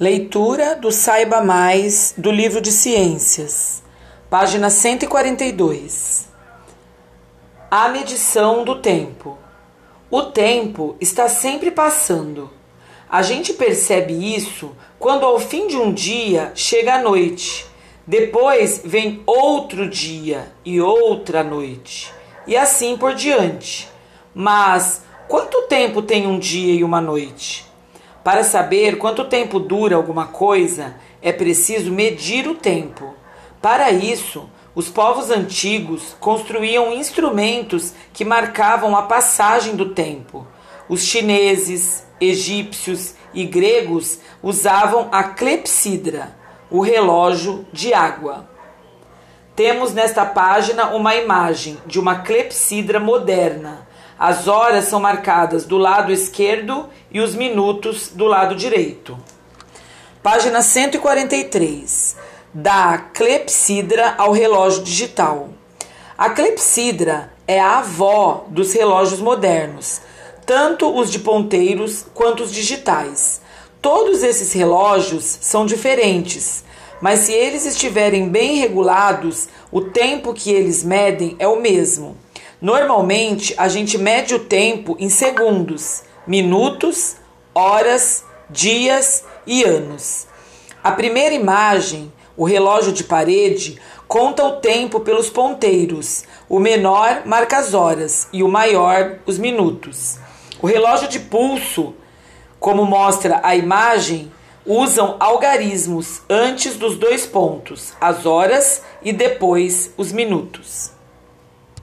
Leitura do Saiba Mais do livro de Ciências, página 142. A medição do tempo. O tempo está sempre passando. A gente percebe isso quando ao fim de um dia chega a noite. Depois vem outro dia e outra noite, e assim por diante. Mas quanto tempo tem um dia e uma noite? Para saber quanto tempo dura alguma coisa, é preciso medir o tempo. Para isso, os povos antigos construíam instrumentos que marcavam a passagem do tempo. Os chineses, egípcios e gregos usavam a clepsidra, o relógio de água. Temos nesta página uma imagem de uma clepsidra moderna as horas são marcadas do lado esquerdo e os minutos do lado direito. Página 143. Da clepsidra ao relógio digital. A clepsidra é a avó dos relógios modernos, tanto os de ponteiros quanto os digitais. Todos esses relógios são diferentes, mas se eles estiverem bem regulados, o tempo que eles medem é o mesmo. Normalmente, a gente mede o tempo em segundos, minutos, horas, dias e anos. A primeira imagem, o relógio de parede, conta o tempo pelos ponteiros. O menor marca as horas e o maior os minutos. O relógio de pulso, como mostra a imagem, usam algarismos antes dos dois pontos, as horas e depois os minutos.